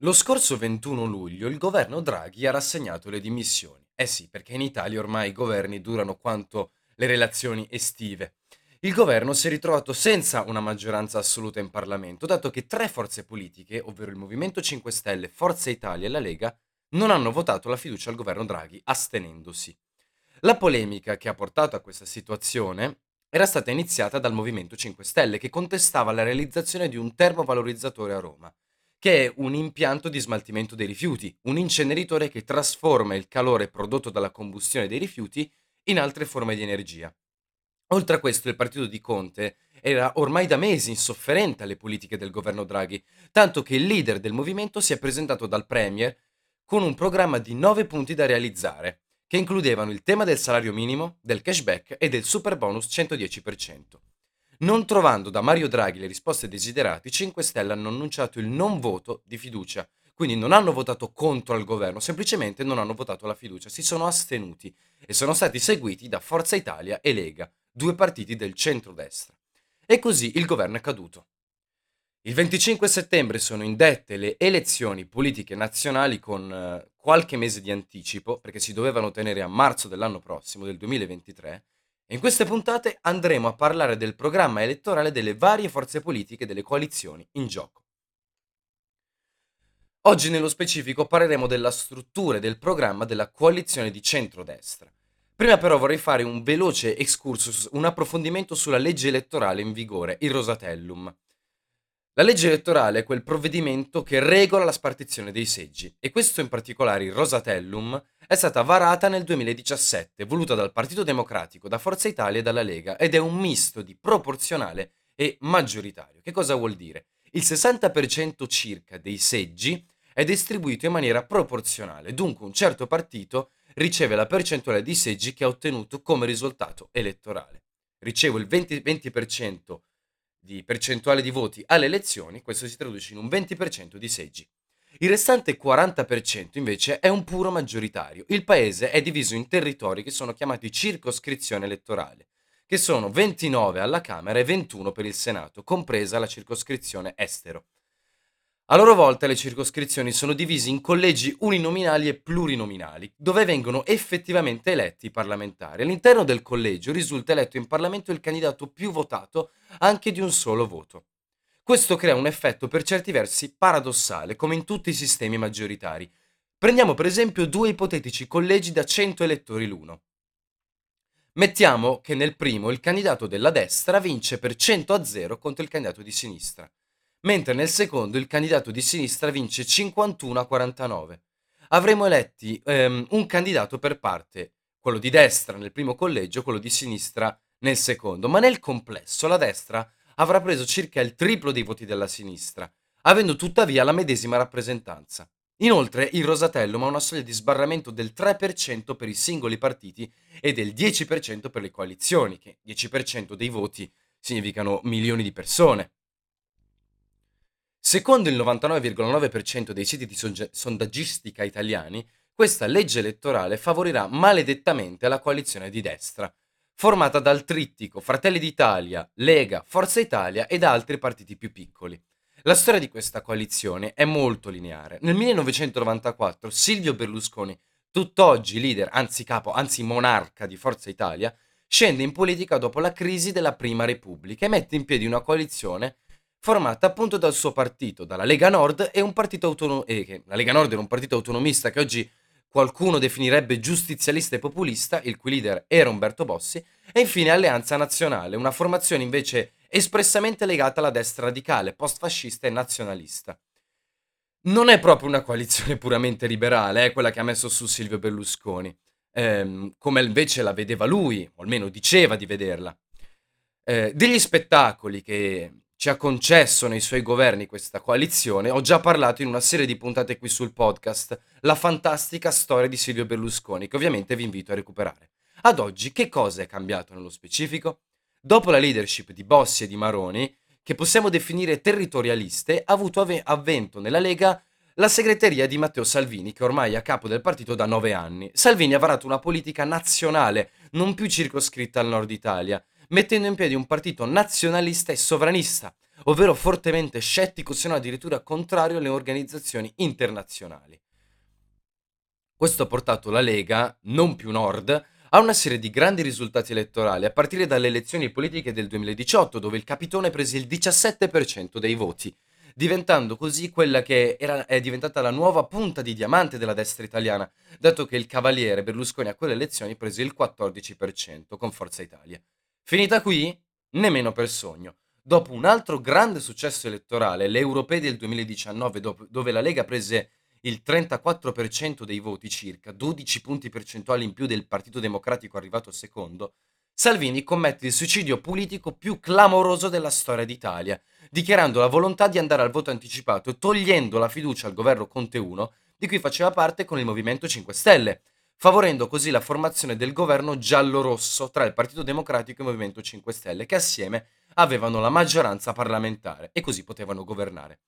Lo scorso 21 luglio il governo Draghi ha rassegnato le dimissioni. Eh sì, perché in Italia ormai i governi durano quanto le relazioni estive. Il governo si è ritrovato senza una maggioranza assoluta in Parlamento, dato che tre forze politiche, ovvero il Movimento 5 Stelle, Forza Italia e la Lega, non hanno votato la fiducia al governo Draghi, astenendosi. La polemica che ha portato a questa situazione era stata iniziata dal Movimento 5 Stelle, che contestava la realizzazione di un termovalorizzatore a Roma che è un impianto di smaltimento dei rifiuti, un inceneritore che trasforma il calore prodotto dalla combustione dei rifiuti in altre forme di energia. Oltre a questo, il partito di Conte era ormai da mesi insofferente alle politiche del governo Draghi, tanto che il leader del movimento si è presentato dal Premier con un programma di nove punti da realizzare, che includevano il tema del salario minimo, del cashback e del super bonus 110%. Non trovando da Mario Draghi le risposte desiderate, i 5 Stelle hanno annunciato il non voto di fiducia. Quindi non hanno votato contro il governo, semplicemente non hanno votato la fiducia, si sono astenuti e sono stati seguiti da Forza Italia e Lega, due partiti del centro-destra. E così il governo è caduto. Il 25 settembre sono indette le elezioni politiche nazionali con eh, qualche mese di anticipo, perché si dovevano tenere a marzo dell'anno prossimo, del 2023, in queste puntate andremo a parlare del programma elettorale delle varie forze politiche delle coalizioni in gioco. Oggi nello specifico parleremo della struttura e del programma della coalizione di centrodestra. Prima però vorrei fare un veloce excursus, un approfondimento sulla legge elettorale in vigore, il Rosatellum. La legge elettorale è quel provvedimento che regola la spartizione dei seggi e questo in particolare il Rosatellum è stata varata nel 2017, voluta dal Partito Democratico, da Forza Italia e dalla Lega ed è un misto di proporzionale e maggioritario. Che cosa vuol dire? Il 60% circa dei seggi è distribuito in maniera proporzionale, dunque un certo partito riceve la percentuale di seggi che ha ottenuto come risultato elettorale. Ricevo il 20%, 20% di percentuale di voti alle elezioni, questo si traduce in un 20% di seggi. Il restante 40% invece è un puro maggioritario. Il paese è diviso in territori che sono chiamati circoscrizione elettorale, che sono 29 alla Camera e 21 per il Senato, compresa la circoscrizione estero. A loro volta le circoscrizioni sono divise in collegi uninominali e plurinominali, dove vengono effettivamente eletti i parlamentari. All'interno del collegio risulta eletto in Parlamento il candidato più votato anche di un solo voto. Questo crea un effetto per certi versi paradossale, come in tutti i sistemi maggioritari. Prendiamo per esempio due ipotetici collegi da 100 elettori l'uno. Mettiamo che nel primo il candidato della destra vince per 100 a 0 contro il candidato di sinistra mentre nel secondo il candidato di sinistra vince 51 a 49. Avremo eletti ehm, un candidato per parte, quello di destra nel primo collegio, quello di sinistra nel secondo, ma nel complesso la destra avrà preso circa il triplo dei voti della sinistra, avendo tuttavia la medesima rappresentanza. Inoltre il Rosatellum ha una soglia di sbarramento del 3% per i singoli partiti e del 10% per le coalizioni, che 10% dei voti significano milioni di persone. Secondo il 99,9% dei siti di sondaggistica italiani, questa legge elettorale favorirà maledettamente la coalizione di destra, formata dal trittico Fratelli d'Italia, Lega, Forza Italia e da altri partiti più piccoli. La storia di questa coalizione è molto lineare. Nel 1994 Silvio Berlusconi, tutt'oggi leader, anzi capo, anzi monarca di Forza Italia, scende in politica dopo la crisi della Prima Repubblica e mette in piedi una coalizione formata appunto dal suo partito, dalla Lega Nord e un partito autonomista, eh, la Lega Nord era un partito autonomista che oggi qualcuno definirebbe giustizialista e populista, il cui leader era Umberto Bossi, e infine Alleanza Nazionale, una formazione invece espressamente legata alla destra radicale, postfascista e nazionalista. Non è proprio una coalizione puramente liberale, è eh, quella che ha messo su Silvio Berlusconi, ehm, come invece la vedeva lui, o almeno diceva di vederla. Eh, degli spettacoli che ci ha concesso nei suoi governi questa coalizione, ho già parlato in una serie di puntate qui sul podcast, la fantastica storia di Silvio Berlusconi, che ovviamente vi invito a recuperare. Ad oggi che cosa è cambiato nello specifico? Dopo la leadership di Bossi e di Maroni, che possiamo definire territorialiste, ha avuto avve- avvento nella Lega la segreteria di Matteo Salvini, che ormai è a capo del partito da nove anni. Salvini ha varato una politica nazionale, non più circoscritta al nord Italia, mettendo in piedi un partito nazionalista e sovranista, ovvero fortemente scettico se non addirittura contrario alle organizzazioni internazionali. Questo ha portato la Lega, non più Nord, a una serie di grandi risultati elettorali, a partire dalle elezioni politiche del 2018, dove il Capitone prese il 17% dei voti, diventando così quella che era, è diventata la nuova punta di diamante della destra italiana, dato che il cavaliere Berlusconi a quelle elezioni prese il 14% con Forza Italia. Finita qui, nemmeno per sogno. Dopo un altro grande successo elettorale, le europee del 2019, dove la Lega prese il 34% dei voti circa, 12 punti percentuali in più del Partito Democratico arrivato secondo, Salvini commette il suicidio politico più clamoroso della storia d'Italia, dichiarando la volontà di andare al voto anticipato e togliendo la fiducia al governo Conte 1, di cui faceva parte con il Movimento 5 Stelle, favorendo così la formazione del governo giallo-rosso tra il Partito Democratico e il Movimento 5 Stelle, che assieme avevano la maggioranza parlamentare e così potevano governare.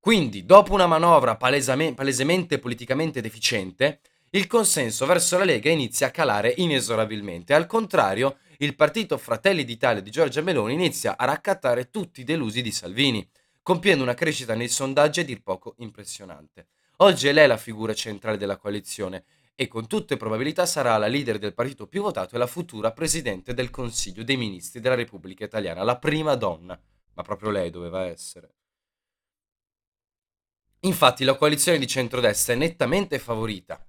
Quindi, dopo una manovra palesame, palesemente politicamente deficiente, il consenso verso la Lega inizia a calare inesorabilmente. Al contrario, il partito Fratelli d'Italia di Giorgia Meloni inizia a raccattare tutti i delusi di Salvini, compiendo una crescita nei sondaggi a dir poco impressionante. Oggi è lei la figura centrale della coalizione e con tutte probabilità sarà la leader del partito più votato e la futura presidente del Consiglio dei Ministri della Repubblica Italiana, la prima donna. Ma proprio lei doveva essere. Infatti la coalizione di centrodestra è nettamente favorita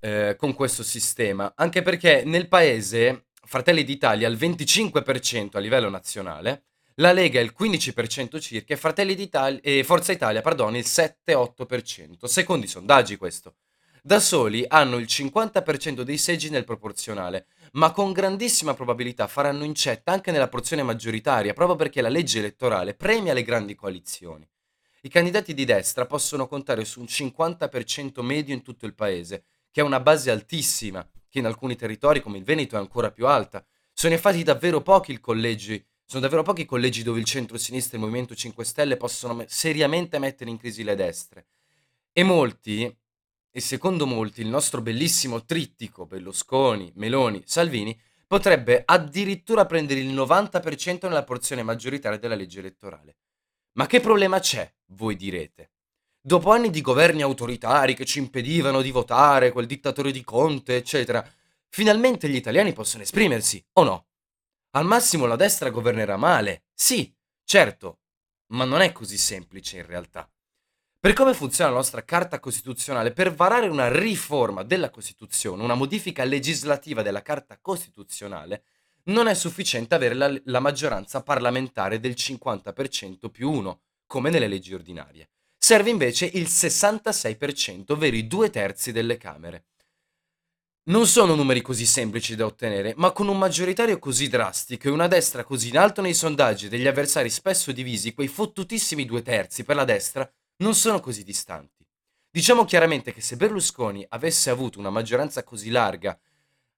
eh, con questo sistema, anche perché nel paese Fratelli d'Italia ha il 25% a livello nazionale, la Lega il 15% circa e Fratelli d'Italia e Forza Italia, pardon, il 7-8%, secondo i sondaggi questo. Da soli hanno il 50% dei seggi nel proporzionale, ma con grandissima probabilità faranno incetta anche nella porzione maggioritaria, proprio perché la legge elettorale premia le grandi coalizioni. I candidati di destra possono contare su un 50% medio in tutto il paese, che è una base altissima, che in alcuni territori come il Veneto è ancora più alta. Sono infatti davvero pochi i collegi, collegi dove il centro-sinistra e il Movimento 5 Stelle possono me- seriamente mettere in crisi le destre. E molti, e secondo molti, il nostro bellissimo trittico Berlusconi, Meloni, Salvini potrebbe addirittura prendere il 90% nella porzione maggioritaria della legge elettorale. Ma che problema c'è, voi direte? Dopo anni di governi autoritari che ci impedivano di votare, quel dittatore di Conte, eccetera, finalmente gli italiani possono esprimersi, o no? Al massimo la destra governerà male, sì, certo, ma non è così semplice in realtà. Per come funziona la nostra Carta Costituzionale, per varare una riforma della Costituzione, una modifica legislativa della Carta Costituzionale, non è sufficiente avere la, la maggioranza parlamentare del 50% più 1, come nelle leggi ordinarie. Serve invece il 66%, ovvero i due terzi delle Camere. Non sono numeri così semplici da ottenere, ma con un maggioritario così drastico e una destra così in alto nei sondaggi degli avversari spesso divisi, quei fottutissimi due terzi per la destra non sono così distanti. Diciamo chiaramente che se Berlusconi avesse avuto una maggioranza così larga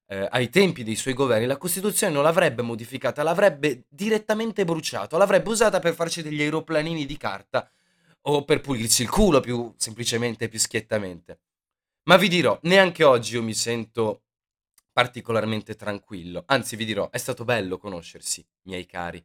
eh, ai tempi dei suoi governi, la Costituzione non l'avrebbe modificata, l'avrebbe direttamente bruciato, l'avrebbe usata per farci degli aeroplanini di carta o per pulirsi il culo più semplicemente, più schiettamente. Ma vi dirò, neanche oggi io mi sento particolarmente tranquillo, anzi vi dirò, è stato bello conoscersi, miei cari.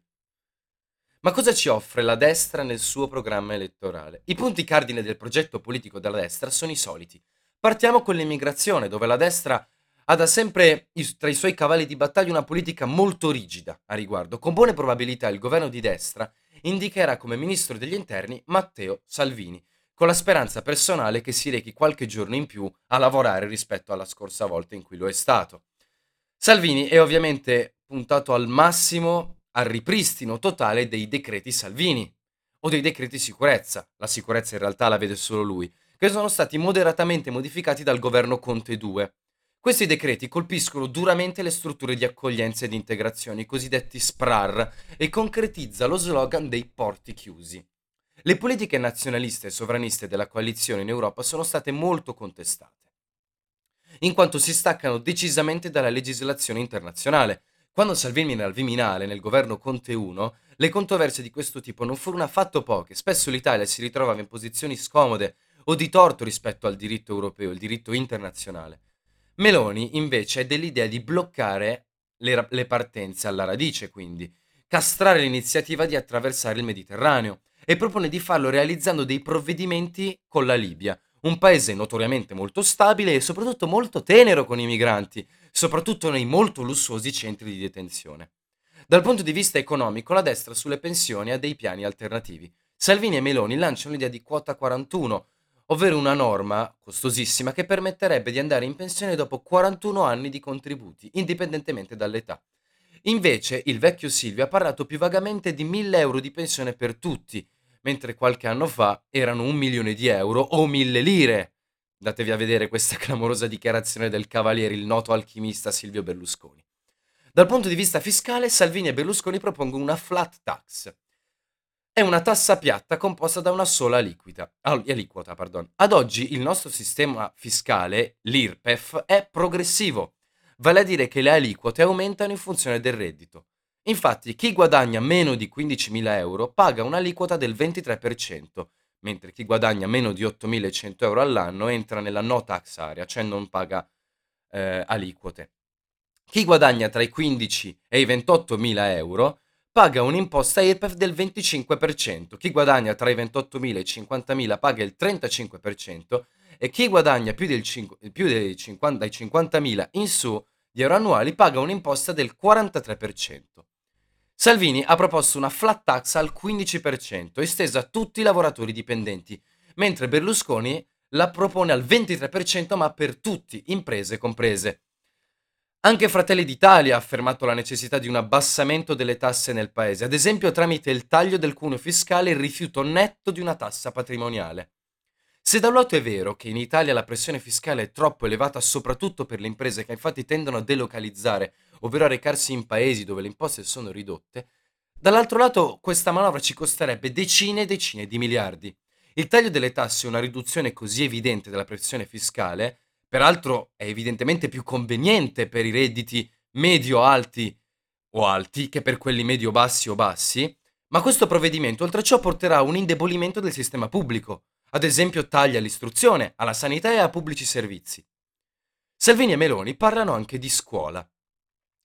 Ma cosa ci offre la destra nel suo programma elettorale? I punti cardine del progetto politico della destra sono i soliti. Partiamo con l'immigrazione, dove la destra ha da sempre tra i suoi cavalli di battaglia una politica molto rigida a riguardo. Con buone probabilità il governo di destra indicherà come ministro degli interni Matteo Salvini, con la speranza personale che si rechi qualche giorno in più a lavorare rispetto alla scorsa volta in cui lo è stato. Salvini è ovviamente puntato al massimo al ripristino totale dei decreti Salvini o dei decreti sicurezza, la sicurezza in realtà la vede solo lui, che sono stati moderatamente modificati dal governo Conte 2 questi decreti colpiscono duramente le strutture di accoglienza e di integrazione, i cosiddetti SPRAR, e concretizza lo slogan dei porti chiusi. Le politiche nazionaliste e sovraniste della coalizione in Europa sono state molto contestate, in quanto si staccano decisamente dalla legislazione internazionale. Quando Salvini era al Viminale nel governo Conte 1, le controversie di questo tipo non furono affatto poche, spesso l'Italia si ritrovava in posizioni scomode o di torto rispetto al diritto europeo, il diritto internazionale. Meloni invece è dell'idea di bloccare le, le partenze alla radice, quindi, castrare l'iniziativa di attraversare il Mediterraneo e propone di farlo realizzando dei provvedimenti con la Libia, un paese notoriamente molto stabile e soprattutto molto tenero con i migranti, soprattutto nei molto lussuosi centri di detenzione. Dal punto di vista economico, la destra sulle pensioni ha dei piani alternativi. Salvini e Meloni lanciano l'idea di quota 41, ovvero una norma costosissima che permetterebbe di andare in pensione dopo 41 anni di contributi, indipendentemente dall'età. Invece il vecchio Silvio ha parlato più vagamente di 1000 euro di pensione per tutti, mentre qualche anno fa erano un milione di euro o mille lire. Datevi a vedere questa clamorosa dichiarazione del cavaliere, il noto alchimista Silvio Berlusconi. Dal punto di vista fiscale, Salvini e Berlusconi propongono una flat tax. È una tassa piatta composta da una sola aliquota. aliquota pardon. Ad oggi il nostro sistema fiscale, l'IRPEF, è progressivo, vale a dire che le aliquote aumentano in funzione del reddito. Infatti, chi guadagna meno di 15.000 euro paga un'aliquota del 23%, mentre chi guadagna meno di 8.100 euro all'anno entra nella no tax area, cioè non paga eh, aliquote. Chi guadagna tra i 15 e i 28.000 euro paga un'imposta IRPEF del 25%, chi guadagna tra i 28.000 e i 50.000 paga il 35% e chi guadagna più, del 5, più dei 50, dai 50.000 in su di euro annuali paga un'imposta del 43%. Salvini ha proposto una flat tax al 15%, estesa a tutti i lavoratori dipendenti, mentre Berlusconi la propone al 23% ma per tutti, imprese comprese. Anche Fratelli d'Italia ha affermato la necessità di un abbassamento delle tasse nel paese, ad esempio tramite il taglio del cuneo fiscale e il rifiuto netto di una tassa patrimoniale. Se da un lato è vero che in Italia la pressione fiscale è troppo elevata soprattutto per le imprese che infatti tendono a delocalizzare ovvero a recarsi in paesi dove le imposte sono ridotte, dall'altro lato questa manovra ci costerebbe decine e decine di miliardi. Il taglio delle tasse e una riduzione così evidente della pressione fiscale, peraltro è evidentemente più conveniente per i redditi medio-alti o alti che per quelli medio-bassi o bassi, ma questo provvedimento oltre a ciò porterà a un indebolimento del sistema pubblico, ad esempio tagli all'istruzione, alla sanità e a pubblici servizi. Salvini e Meloni parlano anche di scuola.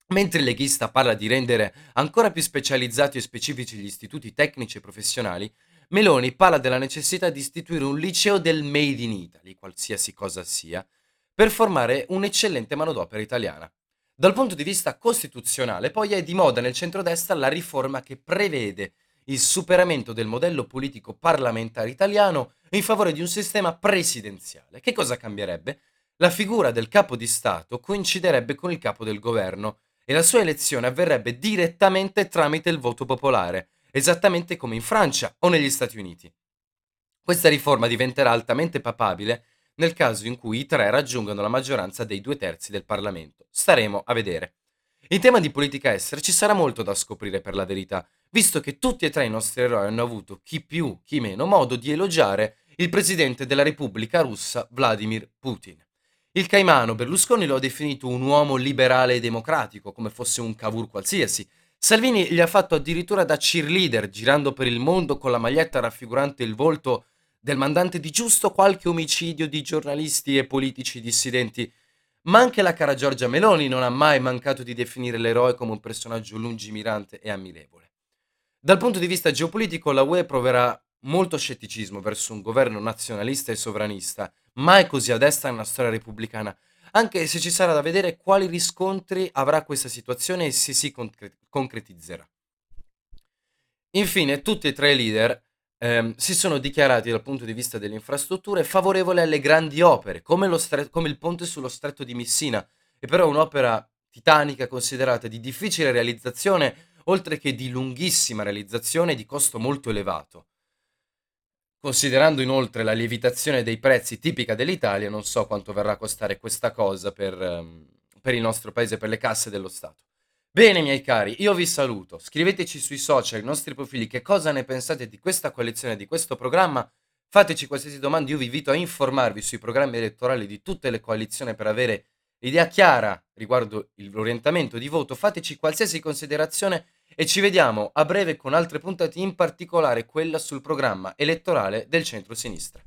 Mentre il leghista parla di rendere ancora più specializzati e specifici gli istituti tecnici e professionali, Meloni parla della necessità di istituire un liceo del Made in Italy, qualsiasi cosa sia, per formare un'eccellente manodopera italiana. Dal punto di vista costituzionale, poi è di moda nel centrodestra la riforma che prevede il superamento del modello politico parlamentare italiano in favore di un sistema presidenziale. Che cosa cambierebbe? La figura del capo di Stato coinciderebbe con il capo del governo, e la sua elezione avverrebbe direttamente tramite il voto popolare, esattamente come in Francia o negli Stati Uniti. Questa riforma diventerà altamente papabile nel caso in cui i tre raggiungano la maggioranza dei due terzi del Parlamento. Staremo a vedere. In tema di politica estera ci sarà molto da scoprire per la verità, visto che tutti e tre i nostri eroi hanno avuto, chi più, chi meno, modo di elogiare il presidente della Repubblica russa Vladimir Putin. Il Caimano Berlusconi lo ha definito un uomo liberale e democratico, come fosse un Cavour qualsiasi. Salvini gli ha fatto addirittura da cheerleader, girando per il mondo con la maglietta raffigurante il volto del mandante di giusto qualche omicidio di giornalisti e politici dissidenti. Ma anche la cara Giorgia Meloni non ha mai mancato di definire l'eroe come un personaggio lungimirante e ammirevole. Dal punto di vista geopolitico, la UE proverà molto scetticismo verso un governo nazionalista e sovranista, mai così a destra nella storia repubblicana, anche se ci sarà da vedere quali riscontri avrà questa situazione e se si concre- concretizzerà. Infine, tutti e tre i leader ehm, si sono dichiarati dal punto di vista delle infrastrutture favorevoli alle grandi opere, come, stre- come il ponte sullo stretto di Messina, e però un'opera titanica considerata di difficile realizzazione, oltre che di lunghissima realizzazione e di costo molto elevato. Considerando inoltre la lievitazione dei prezzi tipica dell'Italia, non so quanto verrà a costare questa cosa per, um, per il nostro paese, per le casse dello Stato. Bene, miei cari, io vi saluto. Scriveteci sui social, i nostri profili, che cosa ne pensate di questa coalizione, di questo programma. Fateci qualsiasi domanda, io vi invito a informarvi sui programmi elettorali di tutte le coalizioni per avere l'idea chiara riguardo l'orientamento di voto. Fateci qualsiasi considerazione e ci vediamo a breve con altre puntate, in particolare quella sul programma elettorale del centro-sinistra.